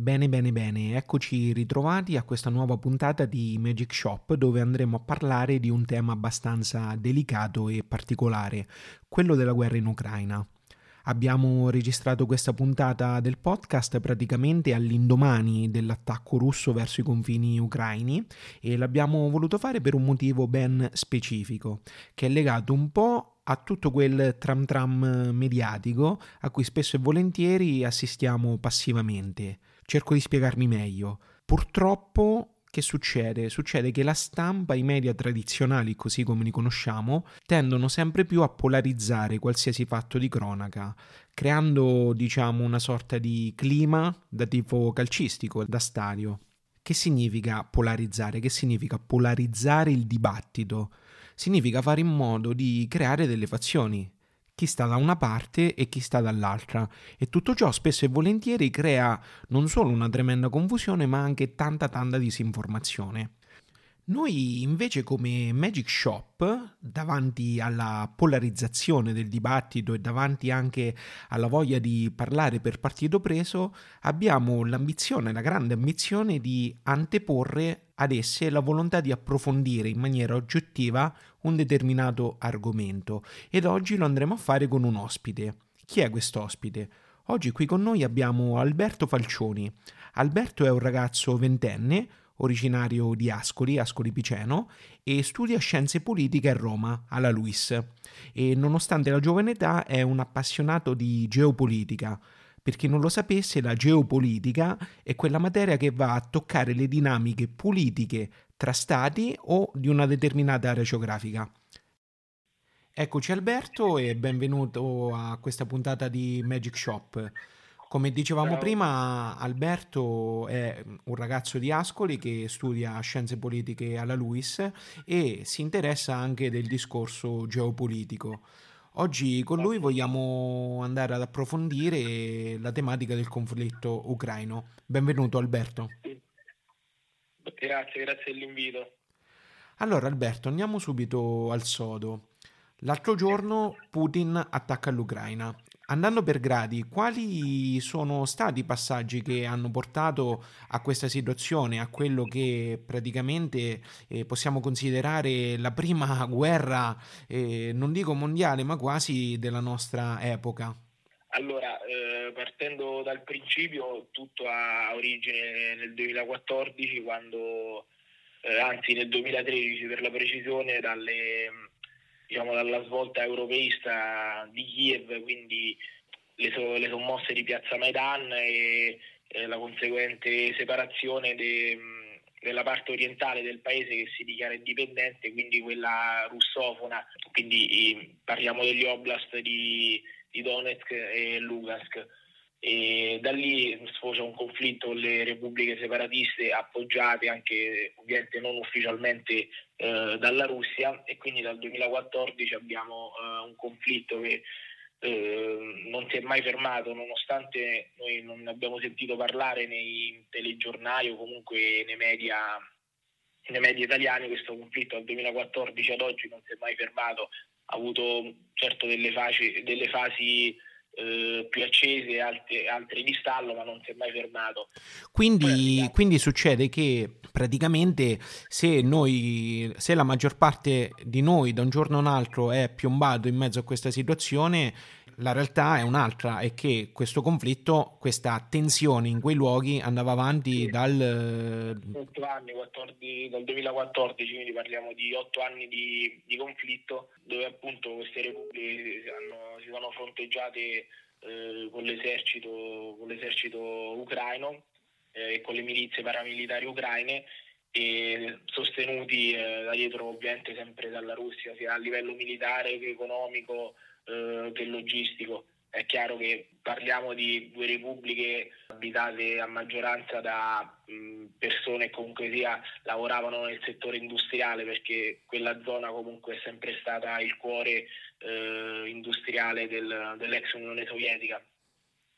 Bene, bene, bene, eccoci ritrovati a questa nuova puntata di Magic Shop dove andremo a parlare di un tema abbastanza delicato e particolare, quello della guerra in Ucraina. Abbiamo registrato questa puntata del podcast praticamente all'indomani dell'attacco russo verso i confini ucraini e l'abbiamo voluto fare per un motivo ben specifico, che è legato un po' a tutto quel tram tram mediatico a cui spesso e volentieri assistiamo passivamente. Cerco di spiegarmi meglio. Purtroppo che succede? Succede che la stampa, i media tradizionali, così come li conosciamo, tendono sempre più a polarizzare qualsiasi fatto di cronaca, creando, diciamo, una sorta di clima da tipo calcistico, da stadio. Che significa polarizzare? Che significa polarizzare il dibattito? Significa fare in modo di creare delle fazioni, chi sta da una parte e chi sta dall'altra e tutto ciò spesso e volentieri crea non solo una tremenda confusione ma anche tanta tanta disinformazione. Noi invece come Magic Shop, davanti alla polarizzazione del dibattito e davanti anche alla voglia di parlare per partito preso, abbiamo l'ambizione, la grande ambizione di anteporre ad esse la volontà di approfondire in maniera oggettiva un determinato argomento ed oggi lo andremo a fare con un ospite. Chi è questo ospite? Oggi qui con noi abbiamo Alberto Falcioni. Alberto è un ragazzo ventenne, originario di Ascoli, Ascoli Piceno, e studia scienze politiche a Roma, alla LUIS. E nonostante la giovane età è un appassionato di geopolitica, per chi non lo sapesse, la geopolitica è quella materia che va a toccare le dinamiche politiche tra stati o di una determinata area geografica. Eccoci Alberto e benvenuto a questa puntata di Magic Shop. Come dicevamo Ciao. prima, Alberto è un ragazzo di Ascoli che studia scienze politiche alla LUIS e si interessa anche del discorso geopolitico. Oggi con lui vogliamo andare ad approfondire la tematica del conflitto ucraino. Benvenuto Alberto. Grazie, grazie dell'invito. Allora Alberto, andiamo subito al sodo. L'altro giorno Putin attacca l'Ucraina Andando per gradi, quali sono stati i passaggi che hanno portato a questa situazione, a quello che praticamente eh, possiamo considerare la prima guerra, eh, non dico mondiale, ma quasi della nostra epoca? Allora, eh, partendo dal principio, tutto ha origine nel 2014, quando, eh, anzi nel 2013 per la precisione, dalle diciamo, dalla svolta europeista di Kiev, quindi le, so, le sommosse di Piazza Maidan e, e la conseguente separazione de, della parte orientale del paese che si dichiara indipendente, quindi quella russofona, quindi parliamo degli oblast di, di Donetsk e Lugansk. E da lì sfocia un conflitto con le repubbliche separatiste appoggiate anche ovviamente non ufficialmente eh, dalla Russia. E quindi dal 2014 abbiamo eh, un conflitto che eh, non si è mai fermato nonostante noi non abbiamo sentito parlare nei telegiornali o comunque nei media, nei media italiani. Questo conflitto dal 2014 ad oggi non si è mai fermato. Ha avuto certo delle, fasi, delle fasi eh, più accese, altre, altre di stallo, ma non si è mai fermato. Quindi, quindi succede che praticamente se, noi, se la maggior parte di noi da un giorno a un altro è piombato in mezzo a questa situazione, la realtà è un'altra, è che questo conflitto, questa tensione in quei luoghi andava avanti sì. dal... 8 anni, 14, dal 2014, quindi parliamo di 8 anni di, di conflitto, dove appunto queste repubbliche si sono fronteggiate eh, con, l'esercito, con, l'esercito, ucraino eh, e con le milizie paramilitari ucraine e sostenuti eh, da dietro ovviamente sempre dalla Russia, sia a livello militare che economico eh, che logistico. È chiaro che parliamo di due repubbliche abitate a maggioranza da mh, persone che comunque sia lavoravano nel settore industriale perché quella zona comunque è sempre stata il cuore eh, industriale del, dell'ex Unione Sovietica.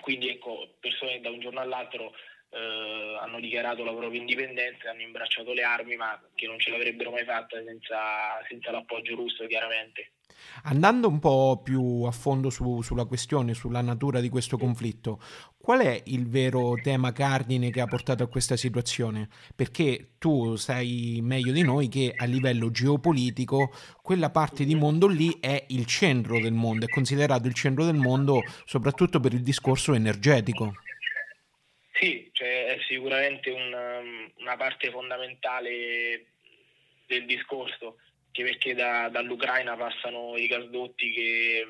Quindi ecco, persone da un giorno all'altro eh, hanno dichiarato la propria indipendenza, hanno imbracciato le armi, ma che non ce l'avrebbero mai fatta senza, senza l'appoggio russo chiaramente. Andando un po' più a fondo su, sulla questione, sulla natura di questo conflitto, qual è il vero tema cardine che ha portato a questa situazione? Perché tu sai meglio di noi che a livello geopolitico quella parte di mondo lì è il centro del mondo, è considerato il centro del mondo soprattutto per il discorso energetico. Sì, cioè è sicuramente una, una parte fondamentale del discorso anche perché da, dall'Ucraina passano i gasdotti che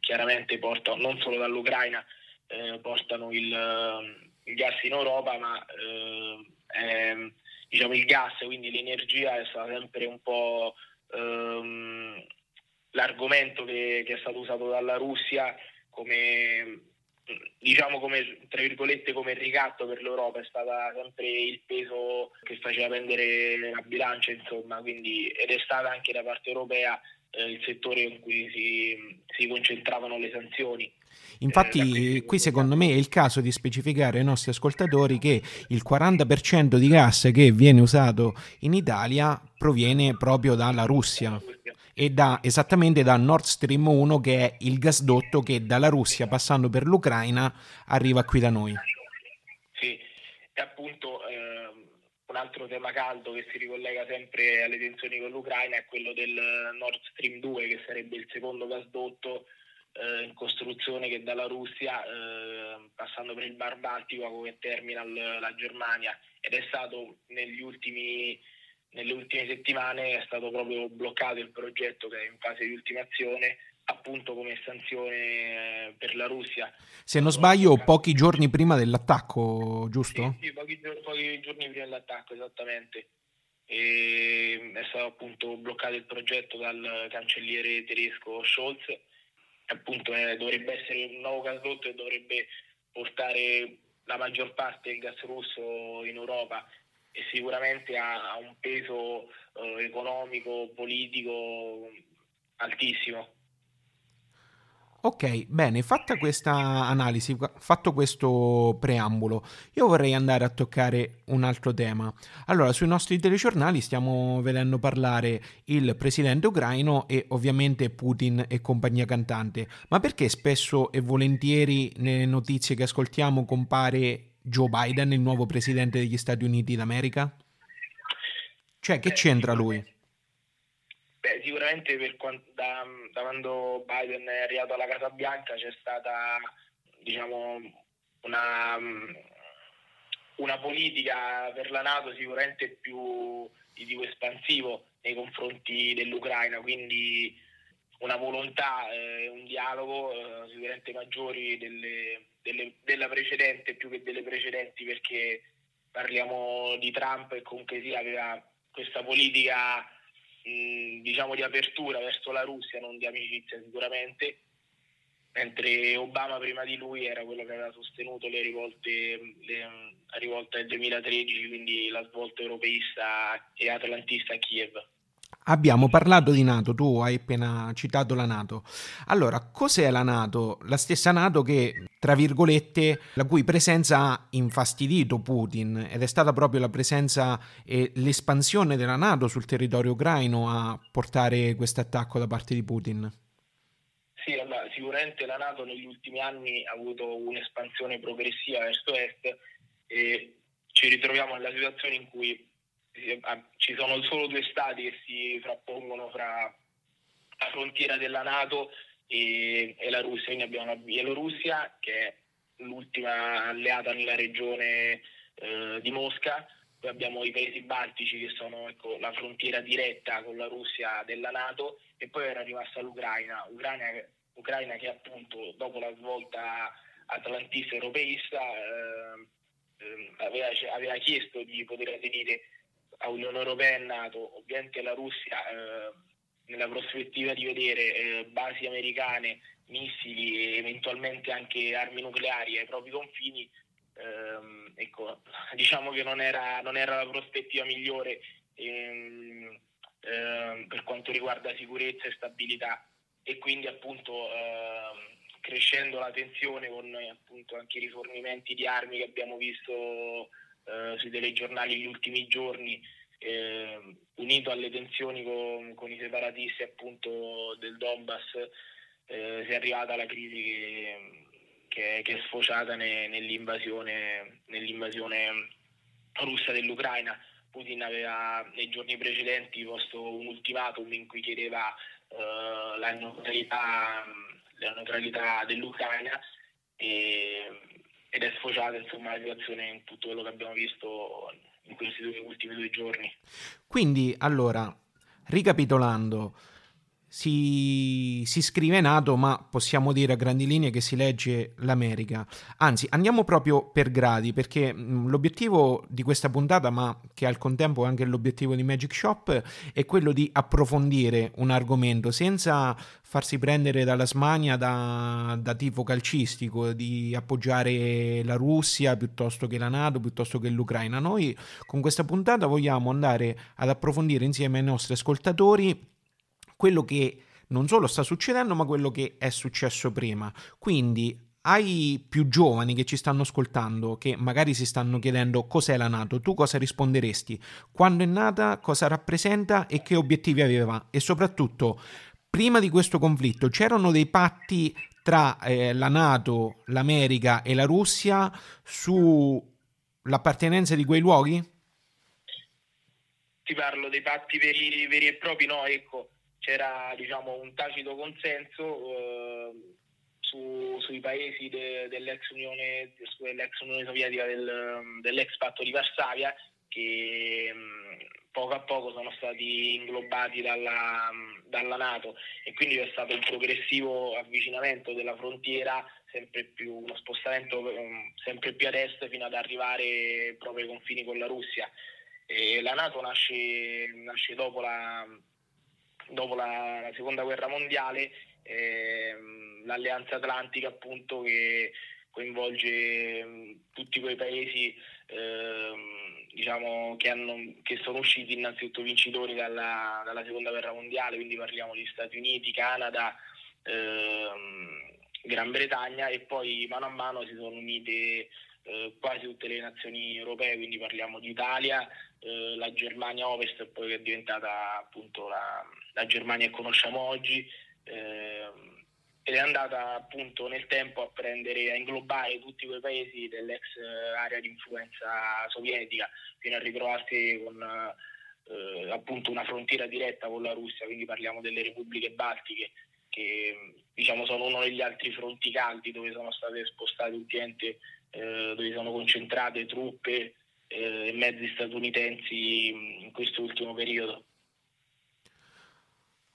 chiaramente portano, non solo dall'Ucraina, eh, portano il, il, gas in Europa, ma eh, è, diciamo il gas, quindi l'energia è stata sempre un po' ehm, l'argomento che, che è stato usato dalla Russia come diciamo come tra virgolette come ricatto per l'Europa è stato sempre il peso che faceva prendere la bilancia insomma quindi ed è stata anche da parte europea eh, il settore in cui si, si concentravano le sanzioni. Infatti, eh, qui secondo me è il caso di specificare ai nostri ascoltatori che il 40% di gas che viene usato in Italia proviene proprio dalla Russia e da, esattamente da Nord Stream 1 che è il gasdotto che dalla Russia passando per l'Ucraina arriva qui da noi. Sì, e appunto eh, un altro tema caldo che si ricollega sempre alle tensioni con l'Ucraina è quello del Nord Stream 2 che sarebbe il secondo gasdotto eh, in costruzione che dalla Russia eh, passando per il Bar Baltico come terminal la Germania ed è stato negli ultimi nelle ultime settimane è stato proprio bloccato il progetto che è in fase di ultimazione appunto come sanzione eh, per la Russia. Se non sbaglio pochi giorni prima dell'attacco, giusto? Sì, sì pochi, pochi, giorni prima dell'attacco, esattamente. E è stato appunto bloccato il progetto dal cancelliere tedesco Scholz. Appunto eh, dovrebbe essere un nuovo gasdotto e dovrebbe portare la maggior parte del gas russo in Europa e sicuramente ha, un peso eh, economico, politico altissimo. Ok, bene, fatta questa analisi, fatto questo preambolo, io vorrei andare a toccare un altro tema. Allora, sui nostri telegiornali stiamo vedendo parlare il presidente ucraino e ovviamente Putin e compagnia cantante, ma perché spesso e volentieri nelle notizie che ascoltiamo compare Joe Biden, il nuovo presidente degli Stati Uniti d'America? Cioè, che c'entra lui? Beh, sicuramente quando, da, da, quando Biden è arrivato alla Casa Bianca c'è stata, diciamo, una, una politica per la Nato sicuramente più di tipo espansivo nei confronti dell'Ucraina, quindi una volontà e eh, un dialogo eh, sicuramente maggiori delle, delle, della precedente più che delle precedenti perché parliamo di Trump e comunque sì aveva questa politica mh, diciamo di apertura verso la Russia, non di amicizia sicuramente, mentre Obama prima di lui era quello che aveva sostenuto le rivolte, le, la rivolta del 2013, quindi la svolta europeista e atlantista a Kiev. Abbiamo parlato di Nato, tu hai appena citato la Nato. Allora, cos'è la Nato? La stessa Nato che, tra virgolette, la cui presenza ha infastidito Putin ed è stata proprio la presenza e l'espansione della Nato sul territorio ucraino a portare questo attacco da parte di Putin. Sì, allora, sicuramente la Nato negli ultimi anni ha avuto un'espansione progressiva verso est e ci ritroviamo nella situazione in cui ci sono solo due stati che si frappongono fra la frontiera della Nato e, e la Russia, quindi abbiamo la Bielorussia che è l'ultima alleata nella regione eh, di Mosca, poi abbiamo i paesi baltici che sono ecco, la frontiera diretta con la Russia della Nato. E poi era rimasta l'Ucraina, Ucraina, Ucraina che appunto dopo la svolta atlantista europeista eh, eh, aveva, aveva, chiesto di poter aderire a Unione Europea e NATO, ovviamente la Russia eh, nella prospettiva di vedere eh, basi americane, missili e eventualmente anche armi nucleari ai propri confini, ehm, ecco, diciamo che non era, non era, la prospettiva migliore ehm, ehm, per quanto riguarda sicurezza e stabilità. E quindi appunto ehm, crescendo la tensione con appunto anche i rifornimenti di armi che abbiamo visto eh, sui telegiornali negli ultimi giorni eh, unito alle tensioni con, con, i separatisti appunto del Donbass, eh, si è arrivata alla crisi che, che, che è sfociata ne, nell'invasione, nell'invasione russa dell'Ucraina. Putin aveva nei giorni precedenti posto un ultimatum in cui chiedeva eh, la, neutralità, la, neutralità, dell'Ucraina e, ed è sfociata insomma, la situazione in tutto quello che abbiamo visto in questi due, ultimi due giorni. Quindi, allora, ricapitolando, si, si, scrive NATO, ma possiamo dire a grandi linee che si legge l'America. Anzi, andiamo proprio per gradi, perché mh, l'obiettivo di questa puntata, ma che al contempo è anche l'obiettivo di Magic Shop, è quello di approfondire un argomento senza farsi prendere dalla smania da, da tifo calcistico, di appoggiare la Russia piuttosto che la NATO, piuttosto che l'Ucraina. Noi con questa puntata vogliamo andare ad approfondire insieme ai nostri ascoltatori quello che non solo sta succedendo, ma quello che è successo prima. Quindi ai più giovani che ci stanno ascoltando, che magari si stanno chiedendo cos'è la Nato, tu cosa risponderesti? Quando è nata, cosa rappresenta e che obiettivi aveva? E soprattutto, prima di questo conflitto c'erano dei patti tra eh, la Nato, l'America e la Russia sull'appartenenza di quei luoghi? Ti parlo dei patti veri, veri e propri, no, ecco c'era diciamo, un tacito consenso eh, su, sui paesi de, dell'ex, Unione, dell'ex, Unione, Sovietica, del, dell'ex patto di Varsavia, che mh, poco a poco sono stati inglobati dalla, dalla, Nato e quindi c'è stato un progressivo avvicinamento della frontiera, sempre più, uno spostamento um, sempre più ad est fino ad arrivare proprio ai confini con la Russia. E la Nato nasce, nasce dopo la dopo la, la seconda guerra mondiale, ehm, l'Alleanza Atlantica appunto che coinvolge mh, tutti quei paesi ehm, diciamo, che, hanno, che, sono usciti innanzitutto vincitori dalla, dalla, seconda guerra mondiale, quindi parliamo di Stati Uniti, Canada, ehm, Gran Bretagna e poi mano a mano si sono unite eh, quasi tutte le nazioni europee, quindi parliamo di Italia, eh, la Germania Ovest poi che è diventata appunto la, la Germania che conosciamo oggi eh, ed è andata appunto nel tempo a prendere, a inglobare tutti quei paesi dell'ex eh, area di influenza sovietica fino a ritrovarsi con eh, appunto una frontiera diretta con la Russia, quindi parliamo delle repubbliche baltiche che diciamo sono uno degli altri fronti caldi dove sono state spostate ultimamente, eh, dove sono concentrate truppe eh, e mezzi statunitensi in questo ultimo periodo.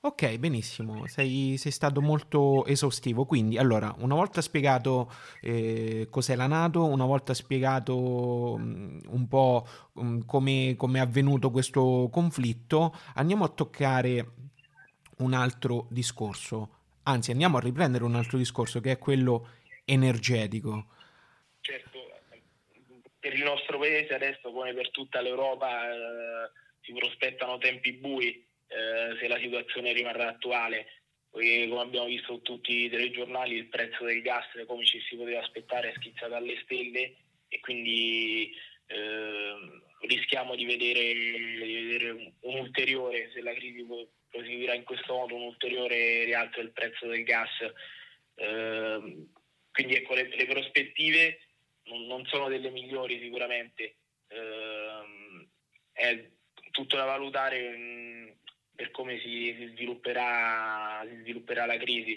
Ok, benissimo, sei, sei, stato molto esaustivo. Quindi, allora, una volta spiegato eh, cos'è la Nato, una volta spiegato um, un po' um, come è avvenuto questo conflitto, andiamo a toccare un altro discorso. Anzi, andiamo a riprendere un altro discorso che è quello energetico. Certo, per il nostro paese adesso, come per tutta l'Europa, eh, si prospettano tempi bui eh, se la situazione rimarrà attuale, perché come abbiamo visto tutti i telegiornali il prezzo del gas, come ci si poteva aspettare, è schizzato alle stelle e quindi eh, rischiamo di vedere, di vedere, un ulteriore, se la crisi proseguirà in questo modo, un ulteriore rialzo del prezzo del gas. Eh, quindi ecco, le, le prospettive non, non, sono delle migliori sicuramente, eh, è tutto da valutare mh, per come si, svilupperà, si svilupperà, la crisi.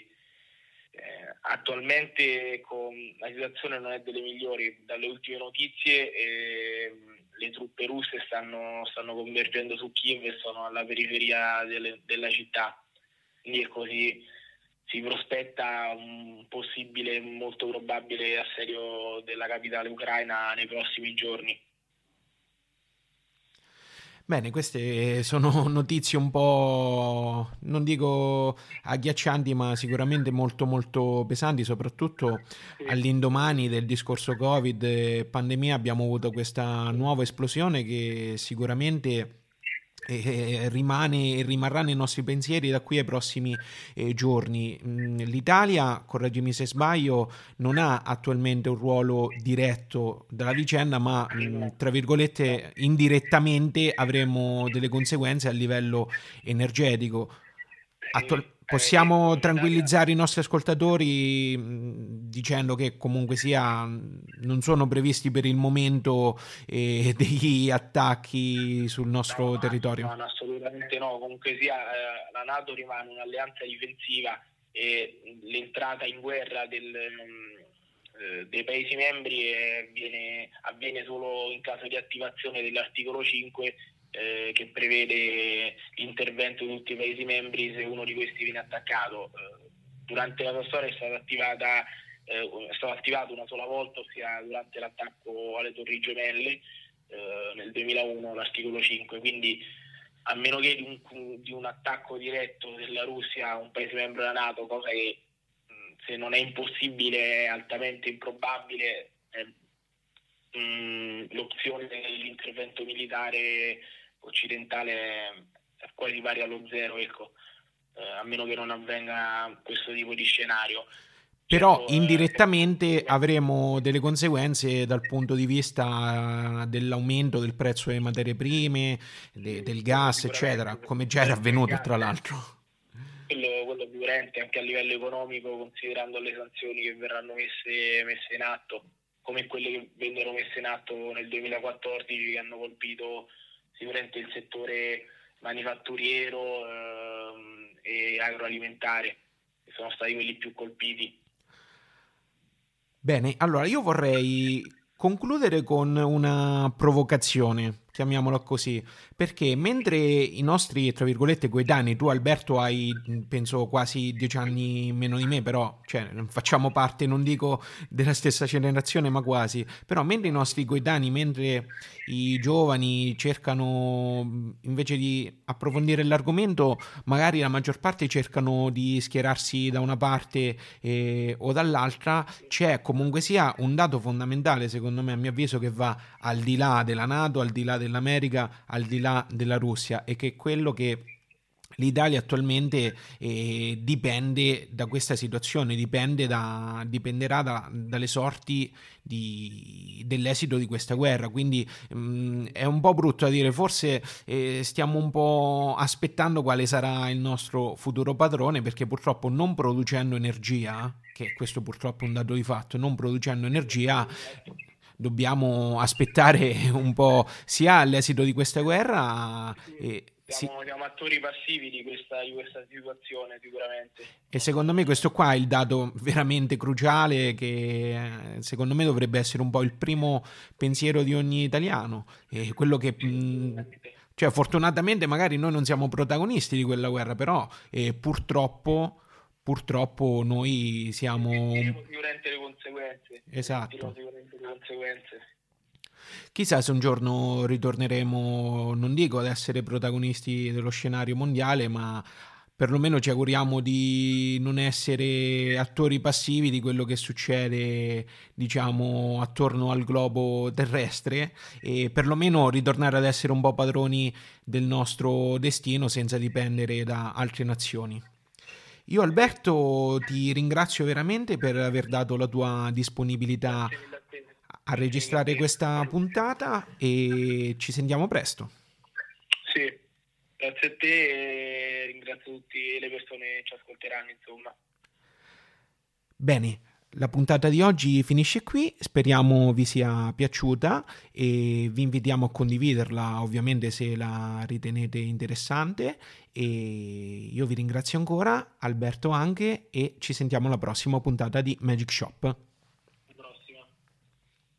Eh, attualmente con, la situazione non è delle migliori, dalle ultime notizie eh, le truppe russe stanno, stanno, convergendo su Kiev e sono alla periferia delle, della città, quindi è così si prospetta un possibile, molto probabile assedio della capitale ucraina nei prossimi giorni. Bene, queste sono notizie un po', non dico agghiaccianti, ma sicuramente molto molto pesanti, soprattutto all'indomani del discorso Covid e pandemia abbiamo avuto questa nuova esplosione che sicuramente e rimane e rimarrà nei nostri pensieri da qui ai prossimi eh, giorni. Mm, L'Italia, correggimi se sbaglio, non ha attualmente un ruolo diretto dalla vicenda, ma mm, tra virgolette indirettamente avremo delle conseguenze a livello energetico. Attual- Possiamo tranquillizzare i nostri ascoltatori dicendo che comunque sia non sono previsti per il momento eh, degli attacchi sul nostro no, territorio? No, no, assolutamente no. Comunque sia eh, la Nato rimane un'alleanza difensiva e l'entrata in guerra del, eh, dei Paesi membri avviene, avviene solo in caso di attivazione dell'articolo 5 eh, che prevede l'intervento di tutti i Paesi membri se uno di questi viene attaccato. Eh, durante la sua storia è stata attivata eh, è stato attivato una sola volta, ossia durante l'attacco alle Torri Gemelle eh, nel 2001, l'articolo 5, quindi a meno che di un, di un, attacco diretto della Russia a un paese membro della Nato, cosa che se non è impossibile è altamente improbabile, è, mh, l'opzione dell'intervento militare occidentale quasi pari allo zero, ecco, eh, a meno che non avvenga questo tipo di scenario. Però certo, indirettamente eh, avremo delle conseguenze dal punto di vista dell'aumento del prezzo delle materie prime, de, del gas, eccetera, come già era avvenuto tra l'altro. Quello, quello sicuramente anche a livello economico, considerando le sanzioni che verranno messe, messe in atto, come quelle che vennero messe in atto nel 2014 che hanno colpito sicuramente il settore manifatturiero ehm, e agroalimentare, che sono stati quelli più colpiti. Bene, allora io vorrei concludere con una provocazione chiamiamola così, perché mentre i nostri, tra virgolette, coetanei, tu Alberto hai, penso, quasi dieci anni meno di me, però, cioè, facciamo parte, non dico della stessa generazione, ma quasi, però mentre i nostri coetanei, mentre i giovani cercano, invece di approfondire l'argomento, magari la maggior parte cercano di schierarsi da una parte eh, o dall'altra, c'è comunque sia un dato fondamentale, secondo me, a mio avviso, che va al di là della Nato, al di là dell'America al di là della Russia e che è quello che L'Italia attualmente eh, dipende da questa situazione, dipende da, dipenderà da, dalle sorti di, dell'esito di questa guerra. Quindi mh, mm, è un po' brutto da dire, forse eh, stiamo un po' aspettando quale sarà il nostro futuro padrone, perché purtroppo non producendo energia, che questo purtroppo è un dato di fatto, non producendo energia dobbiamo aspettare un po' sia l'esito di questa guerra. E, siamo, sì. siamo attori passivi di questa, di questa, situazione sicuramente. E secondo me questo qua è il dato veramente cruciale che secondo me dovrebbe essere un po' il primo pensiero di ogni italiano. E quello che... Mh, cioè, fortunatamente magari noi non siamo protagonisti di quella guerra, però eh, purtroppo purtroppo noi siamo... sicuramente le conseguenze. Esatto. Chissà se un giorno ritorneremo, non dico ad essere protagonisti dello scenario mondiale, ma perlomeno ci auguriamo di non essere attori passivi di quello che succede, diciamo, attorno al globo terrestre e perlomeno ritornare ad essere un po' padroni del nostro destino senza dipendere da altre nazioni. Io Alberto ti ringrazio veramente per aver dato la tua disponibilità a registrare questa puntata e ci sentiamo presto. Sì, grazie a te e ringrazio tutte le persone che ci ascolteranno, insomma. Bene, la puntata di oggi finisce qui, speriamo vi sia piaciuta e vi invitiamo a condividerla ovviamente se la ritenete interessante e io vi ringrazio ancora, Alberto anche e ci sentiamo alla prossima puntata di Magic Shop.